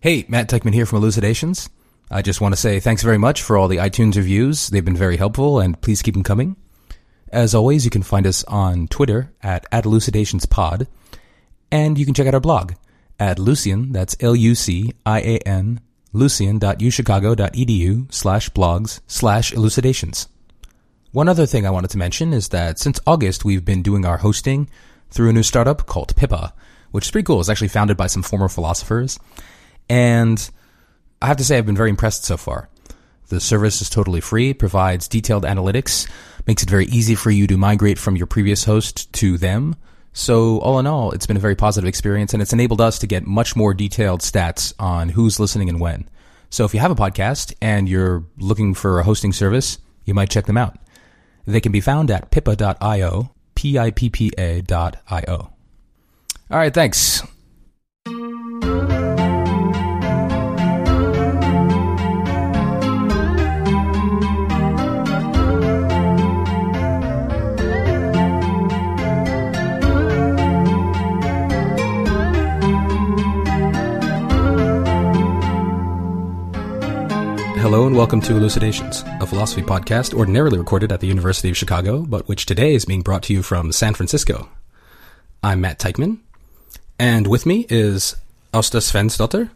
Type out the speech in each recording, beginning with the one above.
Hey, Matt Teichman here from Elucidations. I just want to say thanks very much for all the iTunes reviews. They've been very helpful, and please keep them coming. As always, you can find us on Twitter at, at ElucidationsPod, and you can check out our blog at Lucian, that's L-U-C-I-A-N, lucian.uchicago.edu slash blogs slash elucidations. One other thing I wanted to mention is that since August, we've been doing our hosting through a new startup called Pippa, which is pretty cool. It's actually founded by some former philosophers. And I have to say, I've been very impressed so far. The service is totally free, provides detailed analytics, makes it very easy for you to migrate from your previous host to them. So all in all, it's been a very positive experience and it's enabled us to get much more detailed stats on who's listening and when. So if you have a podcast and you're looking for a hosting service, you might check them out. They can be found at pippa.io, P-I-P-P-A dot I-O. All right, thanks. Hello and welcome to Elucidations, a philosophy podcast ordinarily recorded at the University of Chicago, but which today is being brought to you from San Francisco. I'm Matt Teichman, and with me is Asta Sveinsdóttir,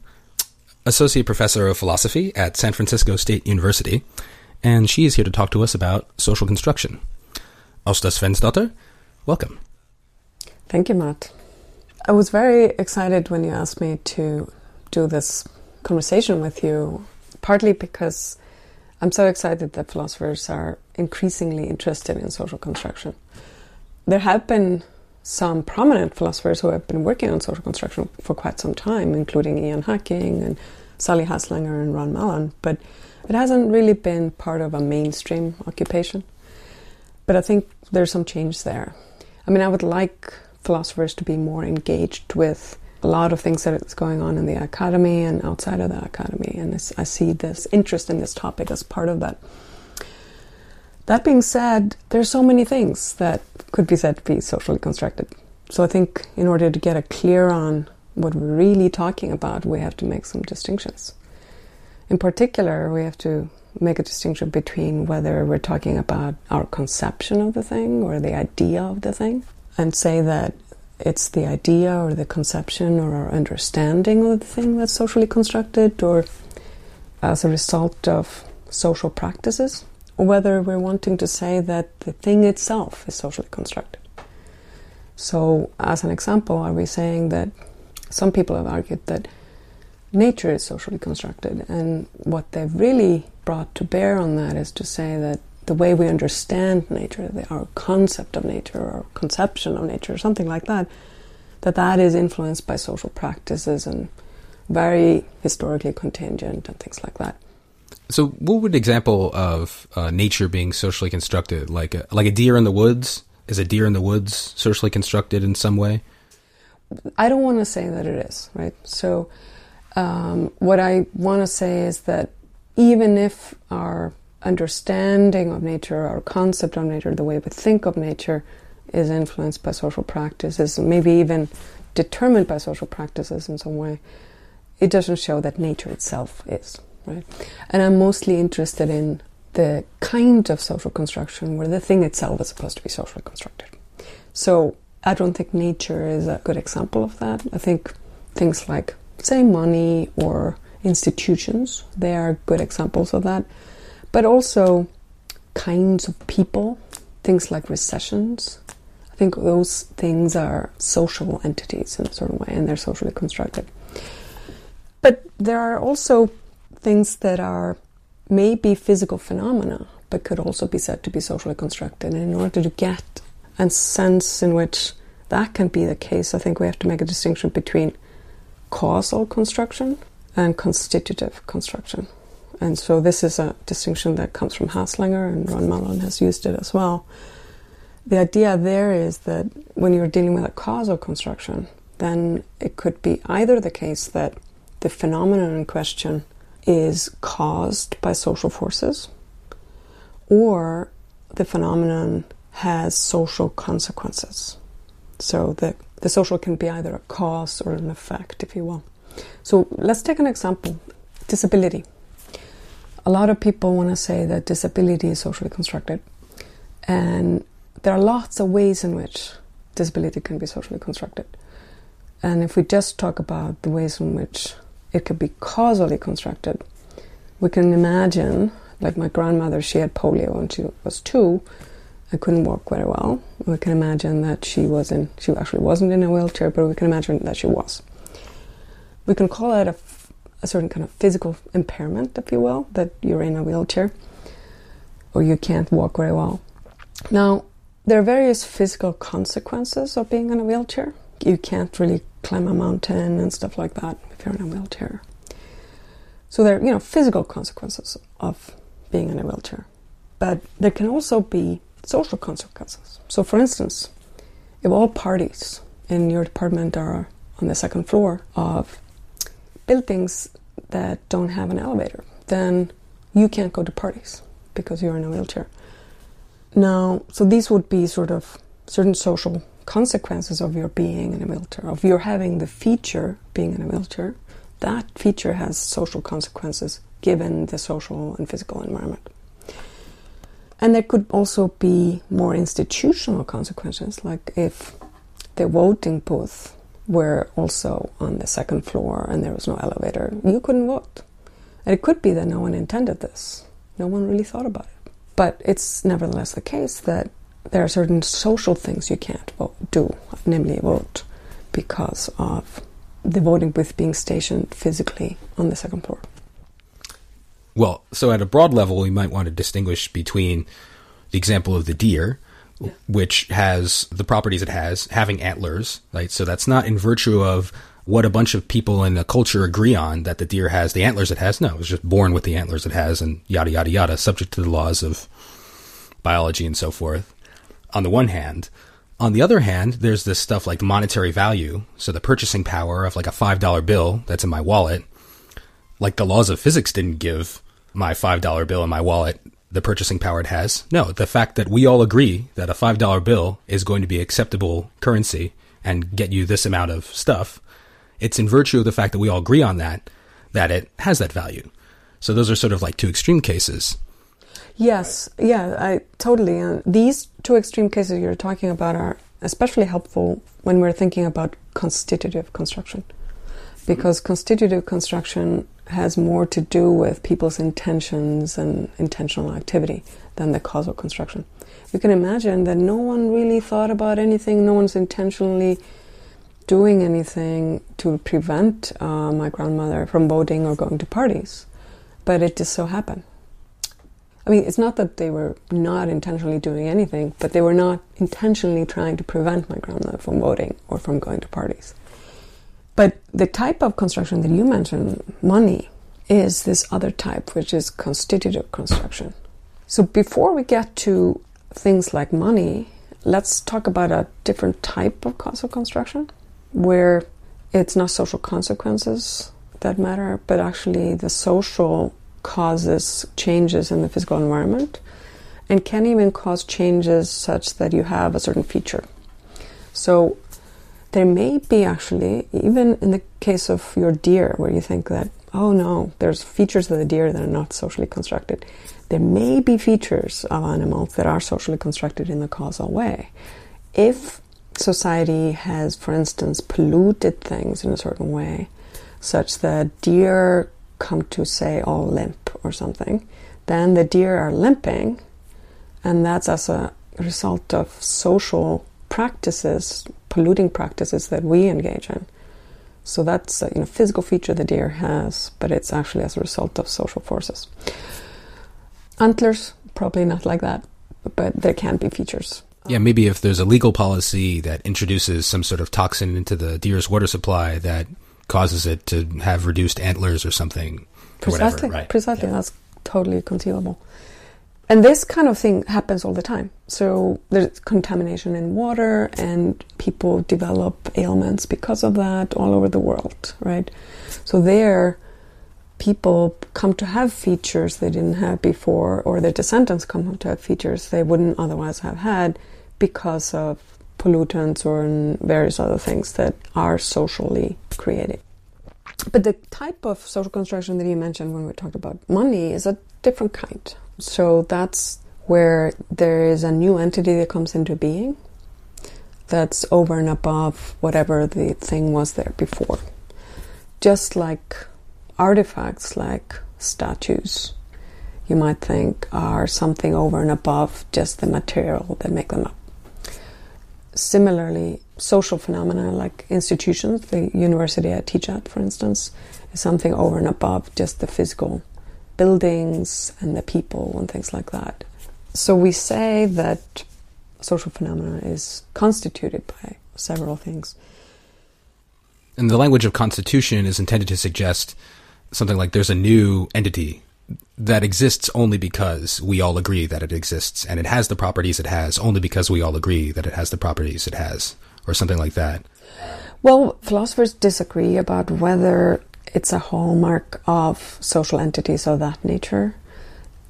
Associate Professor of Philosophy at San Francisco State University, and she is here to talk to us about social construction. Asta Sveinsdóttir, welcome. Thank you, Matt. I was very excited when you asked me to do this conversation with you partly because I'm so excited that philosophers are increasingly interested in social construction. There have been some prominent philosophers who have been working on social construction for quite some time, including Ian Hacking and Sally Haslanger and Ron Mallon, but it hasn't really been part of a mainstream occupation. But I think there's some change there. I mean, I would like philosophers to be more engaged with a lot of things that is going on in the academy and outside of the academy. And I see this interest in this topic as part of that. That being said, there's so many things that could be said to be socially constructed. So I think in order to get a clear on what we're really talking about, we have to make some distinctions. In particular, we have to make a distinction between whether we're talking about our conception of the thing or the idea of the thing, and say that it's the idea or the conception or our understanding of the thing that's socially constructed or as a result of social practices, or whether we're wanting to say that the thing itself is socially constructed. So, as an example, are we saying that some people have argued that nature is socially constructed, and what they've really brought to bear on that is to say that the way we understand nature, the, our concept of nature, or conception of nature, or something like that, that that is influenced by social practices and very historically contingent and things like that. So, what would an example of uh, nature being socially constructed, like a, like a deer in the woods? Is a deer in the woods socially constructed in some way? I don't want to say that it is, right? So, um, what I want to say is that even if our understanding of nature, our concept of nature, the way we think of nature is influenced by social practices, maybe even determined by social practices in some way, it doesn't show that nature itself is, right? And I'm mostly interested in the kind of social construction where the thing itself is supposed to be socially constructed. So I don't think nature is a good example of that. I think things like, say, money or institutions, they are good examples of that but also kinds of people, things like recessions. I think those things are social entities in a certain way, and they're socially constructed. But there are also things that are maybe physical phenomena, but could also be said to be socially constructed. And in order to get a sense in which that can be the case, I think we have to make a distinction between causal construction and constitutive construction. And so this is a distinction that comes from Haslanger, and Ron Mallon has used it as well. The idea there is that when you're dealing with a causal construction, then it could be either the case that the phenomenon in question is caused by social forces, or the phenomenon has social consequences. So the, the social can be either a cause or an effect, if you will. So let's take an example disability. A lot of people want to say that disability is socially constructed. And there are lots of ways in which disability can be socially constructed. And if we just talk about the ways in which it could be causally constructed, we can imagine, like my grandmother, she had polio when she was two and couldn't walk very well. We can imagine that she was in, she actually wasn't in a wheelchair, but we can imagine that she was. We can call it a, a certain kind of physical impairment, if you will, that you're in a wheelchair or you can't walk very well. Now, there are various physical consequences of being in a wheelchair. You can't really climb a mountain and stuff like that if you're in a wheelchair. So there are, you know, physical consequences of being in a wheelchair. But there can also be social consequences. So for instance, if all parties in your department are on the second floor of buildings that don't have an elevator, then you can't go to parties because you're in a wheelchair. Now, so these would be sort of certain social consequences of your being in a wheelchair, of your having the feature being in a wheelchair. That feature has social consequences given the social and physical environment. And there could also be more institutional consequences, like if the voting booth were also on the second floor and there was no elevator, you couldn't vote. And it could be that no one intended this, no one really thought about it. But it's nevertheless the case that there are certain social things you can't vote, do, namely vote, because of the voting booth being stationed physically on the second floor. Well, so at a broad level, we might want to distinguish between the example of the deer. Which has the properties it has, having antlers, right? So that's not in virtue of what a bunch of people in a culture agree on that the deer has the antlers it has. No, it was just born with the antlers it has and yada, yada, yada, subject to the laws of biology and so forth. On the one hand, on the other hand, there's this stuff like monetary value. So the purchasing power of like a $5 bill that's in my wallet, like the laws of physics didn't give my $5 bill in my wallet the purchasing power it has. No, the fact that we all agree that a $5 bill is going to be acceptable currency and get you this amount of stuff it's in virtue of the fact that we all agree on that that it has that value. So those are sort of like two extreme cases. Yes, yeah, I totally. Uh, these two extreme cases you're talking about are especially helpful when we're thinking about constitutive construction, because constitutive construction has more to do with people's intentions and intentional activity than the causal construction. You can imagine that no one really thought about anything, no one's intentionally doing anything to prevent uh, my grandmother from voting or going to parties, but it just so happened. I mean, it's not that they were not intentionally doing anything, but they were not intentionally trying to prevent my grandmother from voting or from going to parties. But the type of construction that you mentioned, money, is this other type, which is constitutive construction. So before we get to things like money, let's talk about a different type of causal construction where it's not social consequences that matter, but actually the social causes changes in the physical environment and can even cause changes such that you have a certain feature. So there may be actually, even in the case of your deer, where you think that, oh no, there's features of the deer that are not socially constructed. There may be features of animals that are socially constructed in the causal way. If society has, for instance, polluted things in a certain way, such that deer come to say all limp or something, then the deer are limping, and that's as a result of social practices, polluting practices that we engage in. So that's a you know, physical feature the deer has, but it's actually as a result of social forces. Antlers, probably not like that, but there can be features yeah, um, maybe if there's a legal policy that introduces some sort of toxin into the deer's water supply that causes it to have reduced antlers or something. Precisely, whatever, right? precisely. Yeah. That's totally conceivable. And this kind of thing happens all the time. So there's contamination in water, and people develop ailments because of that all over the world, right? So there, people come to have features they didn't have before, or their descendants come to have features they wouldn't otherwise have had because of pollutants or various other things that are socially created. But the type of social construction that you mentioned when we talked about money is a different kind. So that's where there is a new entity that comes into being that's over and above whatever the thing was there before. Just like artifacts like statues, you might think are something over and above just the material that make them up. Similarly, social phenomena like institutions, the university I teach at, for instance, is something over and above just the physical buildings and the people and things like that. So we say that social phenomena is constituted by several things. And the language of constitution is intended to suggest something like there's a new entity that exists only because we all agree that it exists and it has the properties it has only because we all agree that it has the properties it has or something like that. Well, philosophers disagree about whether it's a hallmark of social entities of that nature,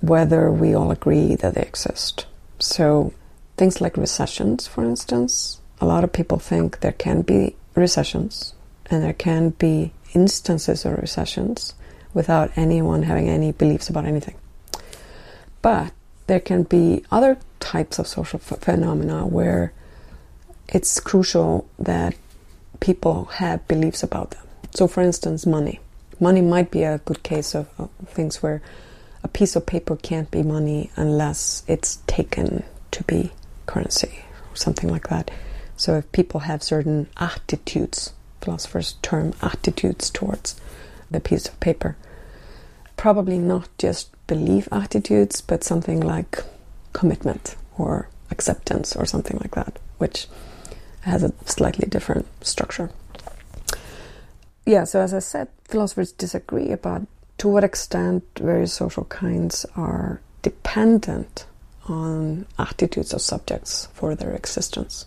whether we all agree that they exist. So, things like recessions, for instance, a lot of people think there can be recessions and there can be instances of recessions without anyone having any beliefs about anything. But there can be other types of social phenomena where it's crucial that people have beliefs about them. So, for instance, money. Money might be a good case of, of things where a piece of paper can't be money unless it's taken to be currency or something like that. So, if people have certain attitudes, philosophers term attitudes towards the piece of paper, probably not just belief attitudes, but something like commitment or acceptance or something like that, which has a slightly different structure. Yeah, so as I said, philosophers disagree about to what extent various social kinds are dependent on attitudes of subjects for their existence.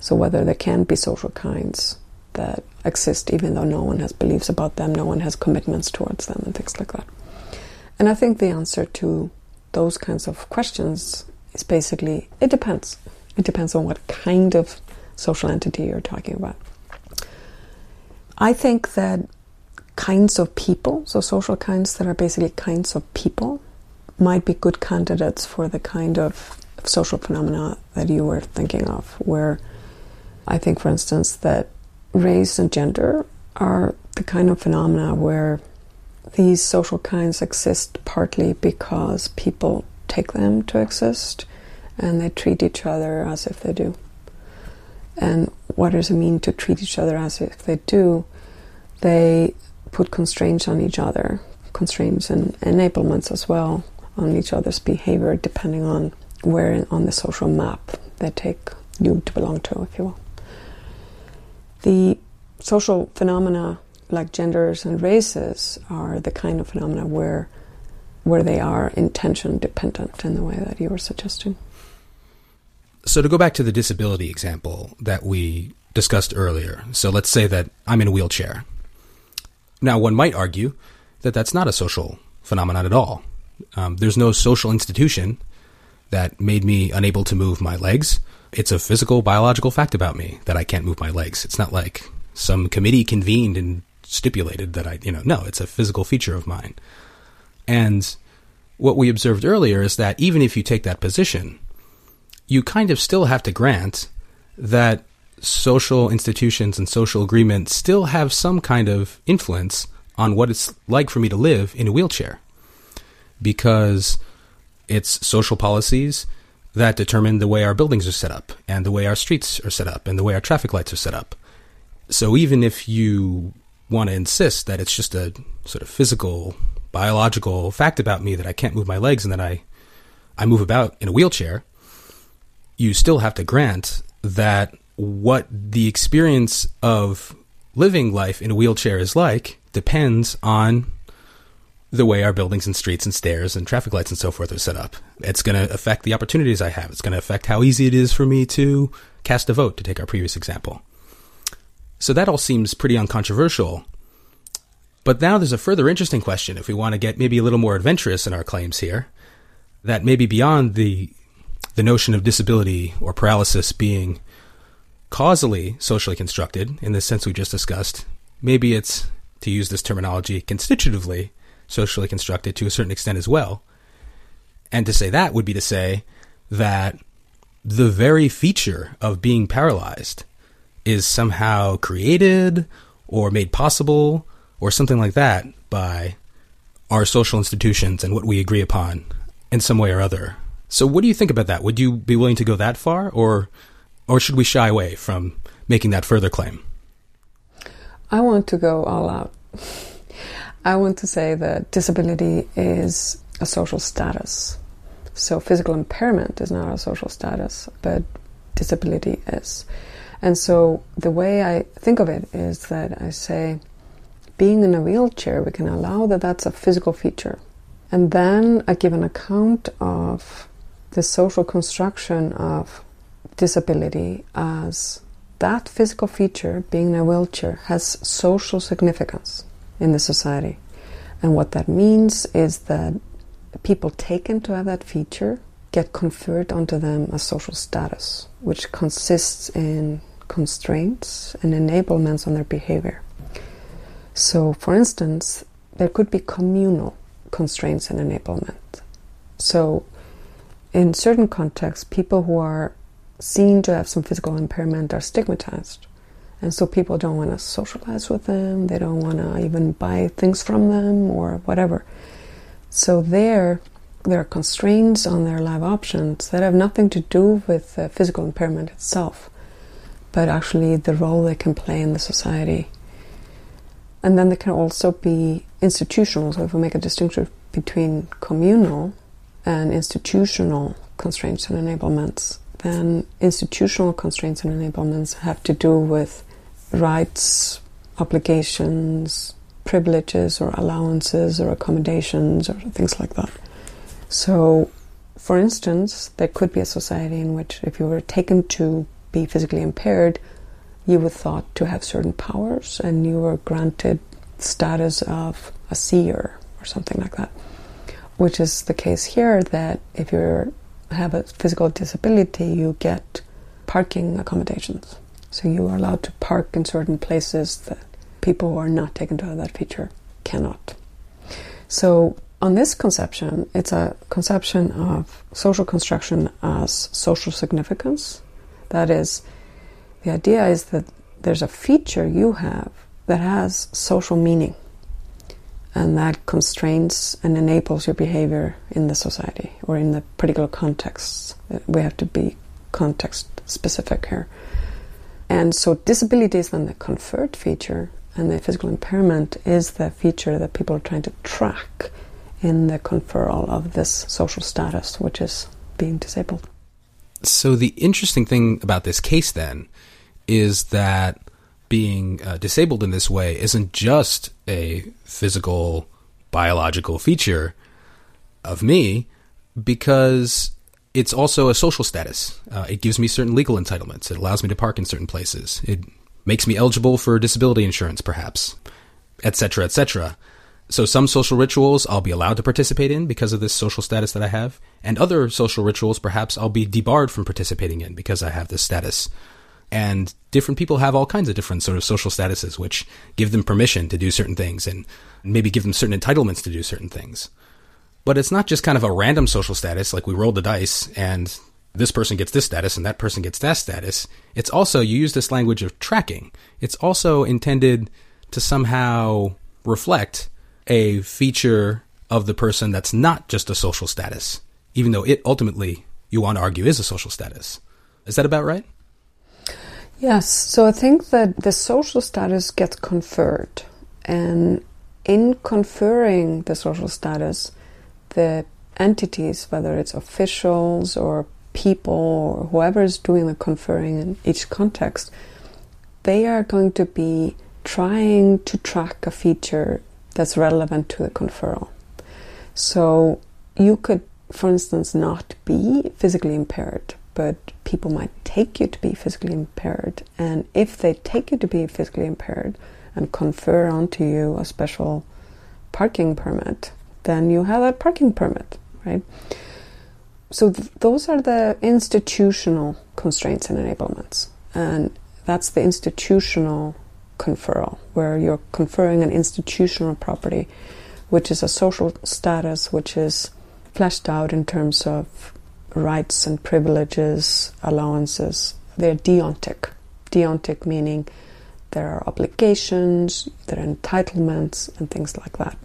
So, whether there can be social kinds that exist even though no one has beliefs about them, no one has commitments towards them, and things like that. And I think the answer to those kinds of questions is basically it depends. It depends on what kind of social entity you're talking about. I think that kinds of people, so social kinds that are basically kinds of people, might be good candidates for the kind of social phenomena that you were thinking of, where I think, for instance, that race and gender are the kind of phenomena where these social kinds exist partly because people take them to exist and they treat each other as if they do. And what does it mean to treat each other as if they do? They put constraints on each other, constraints and enablements as well on each other's behavior depending on where on the social map they take you to belong to, if you will. The social phenomena like genders and races are the kind of phenomena where where they are intention dependent in the way that you were suggesting. So to go back to the disability example that we discussed earlier, so let's say that I'm in a wheelchair. Now, one might argue that that's not a social phenomenon at all. Um, there's no social institution that made me unable to move my legs. It's a physical, biological fact about me that I can't move my legs. It's not like some committee convened and stipulated that I, you know, no, it's a physical feature of mine. And what we observed earlier is that even if you take that position, you kind of still have to grant that social institutions and social agreements still have some kind of influence on what it's like for me to live in a wheelchair. Because it's social policies that determine the way our buildings are set up, and the way our streets are set up, and the way our traffic lights are set up. So even if you want to insist that it's just a sort of physical, biological fact about me that I can't move my legs and that I, I move about in a wheelchair, you still have to grant that what the experience of living life in a wheelchair is like depends on the way our buildings and streets and stairs and traffic lights and so forth are set up. It's going to affect the opportunities I have. It's going to affect how easy it is for me to cast a vote, to take our previous example. So that all seems pretty uncontroversial. But now there's a further interesting question if we want to get maybe a little more adventurous in our claims here, that maybe beyond the the notion of disability or paralysis being causally socially constructed in the sense we just discussed, maybe it's, to use this terminology, constitutively socially constructed to a certain extent as well. And to say that would be to say that the very feature of being paralyzed is somehow created or made possible or something like that by our social institutions and what we agree upon in some way or other. So what do you think about that? Would you be willing to go that far or or should we shy away from making that further claim? I want to go all out. I want to say that disability is a social status. So physical impairment is not a social status, but disability is. And so the way I think of it is that I say, being in a wheelchair, we can allow that that's a physical feature. And then I give an account of the social construction of disability as that physical feature, being in a wheelchair, has social significance in the society. And what that means is that people taken to have that feature get conferred onto them a social status, which consists in constraints and enablements on their behavior. So, for instance, there could be communal constraints and enablement. So, in certain contexts, people who are seen to have some physical impairment are stigmatized. And so people don't want to socialize with them, they don't want to even buy things from them or whatever. So there, there are constraints on their life options that have nothing to do with the physical impairment itself, but actually the role they can play in the society. And then there can also be institutional, so if we make a distinction between communal and institutional constraints and enablements, then institutional constraints and enablements have to do with rights, obligations, privileges or allowances or accommodations or things like that. So, for instance, there could be a society in which if you were taken to be physically impaired, you were thought to have certain powers and you were granted status of a seer or something like that. Which is the case here that if you have a physical disability, you get parking accommodations. So you are allowed to park in certain places that people who are not taken to that feature cannot. So on this conception, it's a conception of social construction as social significance. That is, the idea is that there's a feature you have that has social meaning and that constrains and enables your behavior in the society or in the particular context. Uh, we have to be context specific here. And so disability is then the conferred feature, and the physical impairment is the feature that people are trying to track in the conferral of this social status, which is being disabled. So the interesting thing about this case then is that being uh, disabled in this way isn't just a physical, biological feature of me, because it's also a social status. Uh, it gives me certain legal entitlements. It allows me to park in certain places. It makes me eligible for disability insurance, perhaps, etc., etc. So some social rituals I'll be allowed to participate in because of this social status that I have, and other social rituals perhaps I'll be debarred from participating in because I have this status. And different people have all kinds of different sort of social statuses, which give them permission to do certain things and maybe give them certain entitlements to do certain things. But it's not just kind of a random social status, like we roll the dice and this person gets this status and that person gets that status. It's also, you use this language of tracking. It's also intended to somehow reflect a feature of the person that's not just a social status, even though it ultimately, you want to argue, is a social status. Is that about right? Yes. So I think that the social status gets conferred. And in conferring the social status, the entities, whether it's officials or people or whoever is doing the conferring in each context, they are going to be trying to track a feature that's relevant to the conferral. So you could, for instance, not be physically impaired, but people might take you to be physically impaired. And if they take you to be physically impaired and confer onto you a special parking permit, then you have a parking permit, right? So th- those are the institutional constraints and enablements, and that's the institutional conferral, where you're conferring an institutional property, which is a social status which is fleshed out in terms of rights and privileges, allowances. They're deontic. Deontic meaning there are obligations, there are entitlements, and things like that.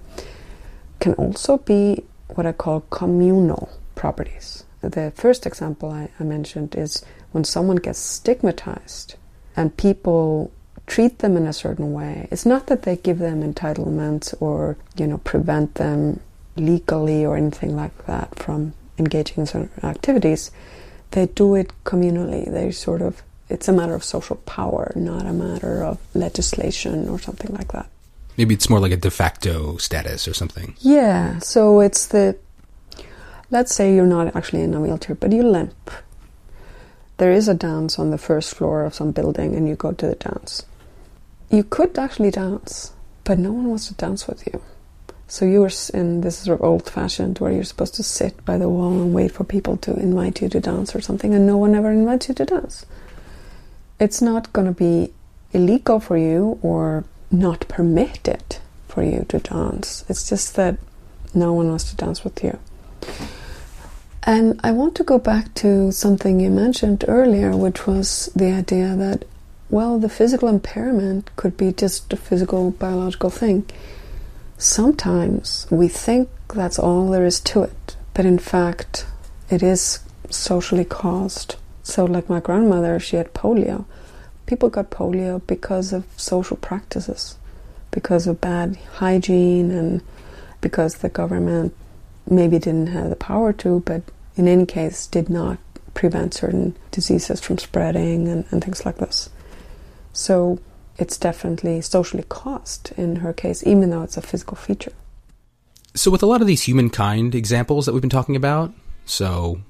Can also be what I call communal properties. The first example I, I mentioned is when someone gets stigmatized and people treat them in a certain way. It's not that they give them entitlements or, you know, prevent them legally or anything like that from engaging in certain activities. They do it communally. They sort of it's a matter of social power, not a matter of legislation or something like that. Maybe it's more like a de facto status or something. Yeah, so it's the let's say you're not actually in a wheelchair, but you limp. There is a dance on the first floor of some building, and you go to the dance. You could actually dance, but no one wants to dance with you. So you're in this sort of old fashioned where you're supposed to sit by the wall and wait for people to invite you to dance or something, and no one ever invites you to dance it's not going to be illegal for you or not permitted for you to dance. It's just that no one wants to dance with you. And I want to go back to something you mentioned earlier, which was the idea that, well, the physical impairment could be just a physical, biological thing. Sometimes we think that's all there is to it, but in fact, it is socially caused. So, like my grandmother, she had polio. People got polio because of social practices, because of bad hygiene, and because the government maybe didn't have the power to, but in any case, did not prevent certain diseases from spreading and, and things like this. So, it's definitely socially caused in her case, even though it's a physical feature. So, with a lot of these humankind examples that we've been talking about, so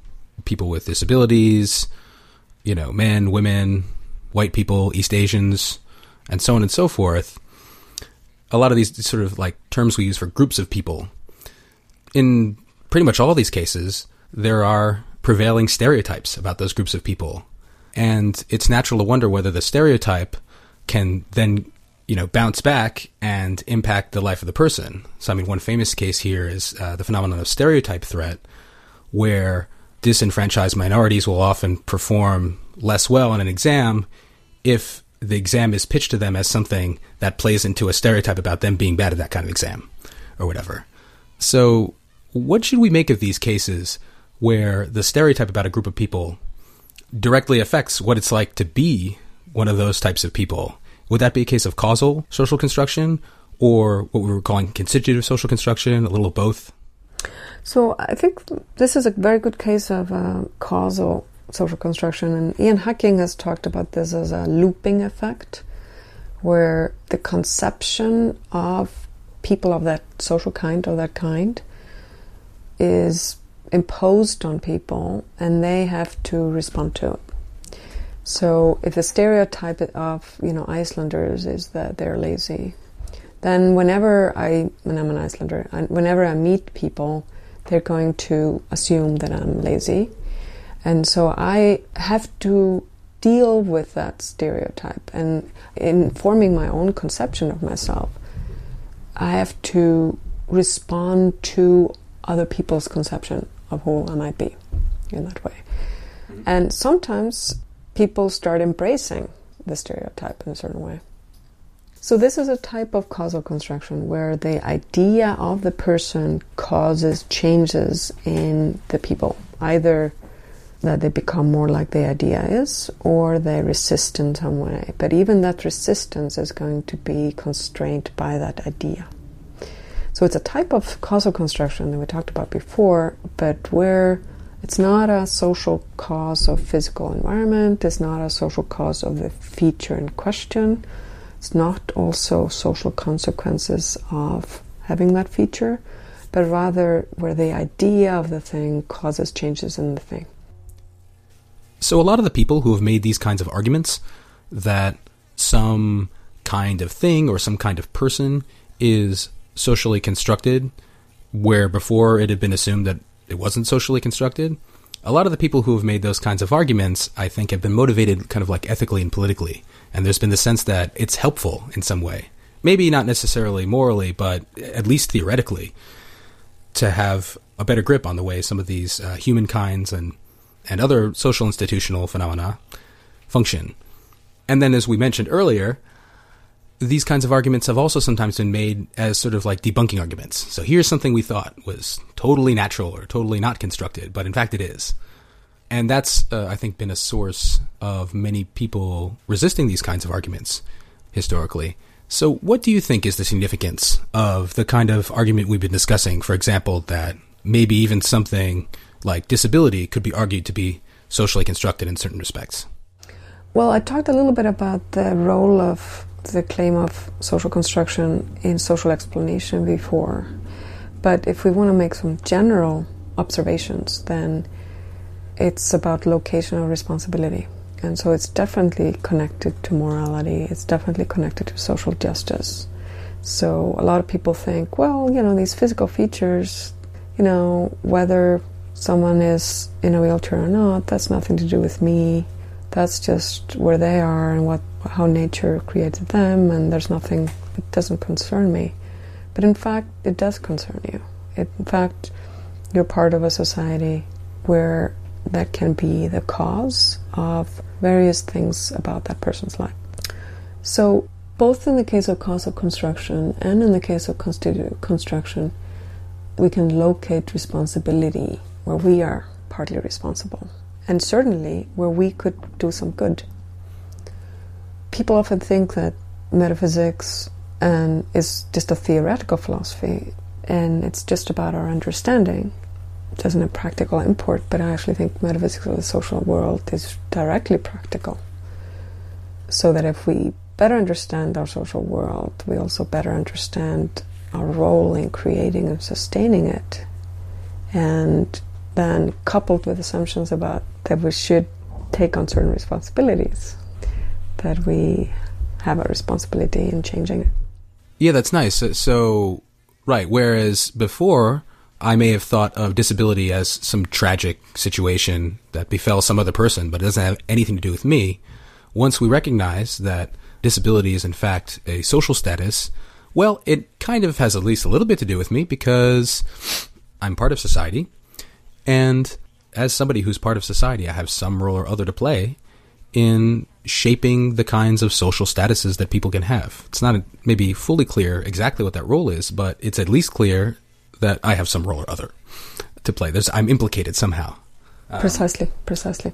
people with disabilities, you know, men, women, white people, East Asians, and so on and so forth. A lot of these sort of like terms we use for groups of people. In pretty much all these cases, there are prevailing stereotypes about those groups of people. And it's natural to wonder whether the stereotype can then, you know, bounce back and impact the life of the person. So, I mean, one famous case here is uh, the phenomenon of stereotype threat, where disenfranchised minorities will often perform less well on an exam if the exam is pitched to them as something that plays into a stereotype about them being bad at that kind of exam or whatever. So, what should we make of these cases where the stereotype about a group of people directly affects what it's like to be one of those types of people? Would that be a case of causal social construction or what we were calling constitutive social construction, a little of both? So I think this is a very good case of uh, causal social construction, and Ian Hacking has talked about this as a looping effect, where the conception of people of that social kind or that kind is imposed on people, and they have to respond to it. So, if the stereotype of you know Icelanders is that they're lazy, then whenever I, when I'm an Icelander, whenever I meet people they're going to assume that I'm lazy. And so I have to deal with that stereotype. And in forming my own conception of myself, I have to respond to other people's conception of who I might be in that way. Mm-hmm. And sometimes people start embracing the stereotype in a certain way. So, this is a type of causal construction where the idea of the person causes changes in the people, either that they become more like the idea is or they resist in some way. But even that resistance is going to be constrained by that idea. So, it's a type of causal construction that we talked about before, but where it's not a social cause of physical environment, it's not a social cause of the feature in question it's not also social consequences of having that feature, but rather where the idea of the thing causes changes in the thing. So, a lot of the people who have made these kinds of arguments that some kind of thing or some kind of person is socially constructed, where before it had been assumed that it wasn't socially constructed, a lot of the people who have made those kinds of arguments, I think, have been motivated kind of like ethically and politically. And there's been the sense that it's helpful in some way. Maybe not necessarily morally, but at least theoretically, to have a better grip on the way some of these uh, humankinds and, and other social institutional phenomena function. And then, as we mentioned earlier, these kinds of arguments have also sometimes been made as sort of like debunking arguments. So here's something we thought was totally natural or totally not constructed, but in fact it is. And that's, uh, I think, been a source of many people resisting these kinds of arguments historically. So, what do you think is the significance of the kind of argument we've been discussing? For example, that maybe even something like disability could be argued to be socially constructed in certain respects? Well, I talked a little bit about the role of the claim of social construction in social explanation before. But if we want to make some general observations, then it's about locational responsibility. And so it's definitely connected to morality, it's definitely connected to social justice. So a lot of people think, well, you know, these physical features, you know, whether someone is in a wheelchair or not, that's nothing to do with me. That's just where they are and what how nature created them, and there's nothing that doesn't concern me. But in fact, it does concern you. It, in fact, you're part of a society where that can be the cause of various things about that person's life. So, both in the case of causal construction and in the case of constitutive construction, we can locate responsibility where we are partly responsible, and certainly where we could do some good people often think that metaphysics and is just a theoretical philosophy and it's just about our understanding. It doesn't have practical import, but I actually think metaphysics of the social world is directly practical. So that if we better understand our social world, we also better understand our role in creating and sustaining it. And then coupled with assumptions about that we should take on certain responsibilities that we have a responsibility in changing it. Yeah, that's nice. So, right, whereas before I may have thought of disability as some tragic situation that befell some other person, but it doesn't have anything to do with me. Once we recognize that disability is in fact a social status, well, it kind of has at least a little bit to do with me because I'm part of society. And as somebody who's part of society, I have some role or other to play in shaping the kinds of social statuses that people can have. It's not maybe fully clear exactly what that role is, but it's at least clear that I have some role or other to play. There's, I'm implicated somehow. Precisely, um, precisely.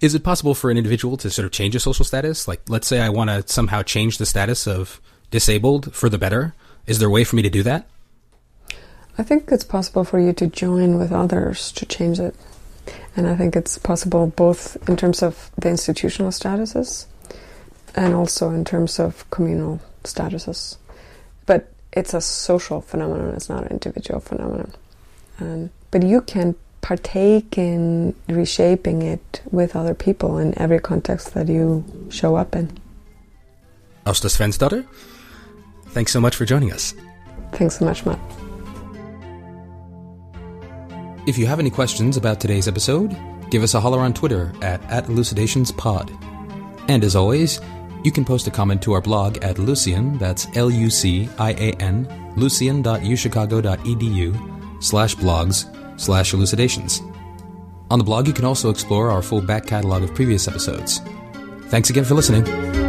Is it possible for an individual to sort of change a social status? Like, let's say I want to somehow change the status of disabled for the better. Is there a way for me to do that? I think it's possible for you to join with others to change it. And I think it's possible both in terms of the institutional statuses and also in terms of communal statuses. But it's a social phenomenon, it's not an individual phenomenon. And, but you can partake in reshaping it with other people in every context that you show up in. Asta Sveinsdóttir, thanks so much for joining us. Thanks so much, Matt. If you have any questions about today's episode, give us a holler on Twitter at, at elucidationspod. And as always, you can post a comment to our blog at Lucian, that's L-U-C-I-A-N, lucian.uchicago.edu slash blogs slash elucidations. On the blog, you can also explore our full back catalog of previous episodes. Thanks again for listening.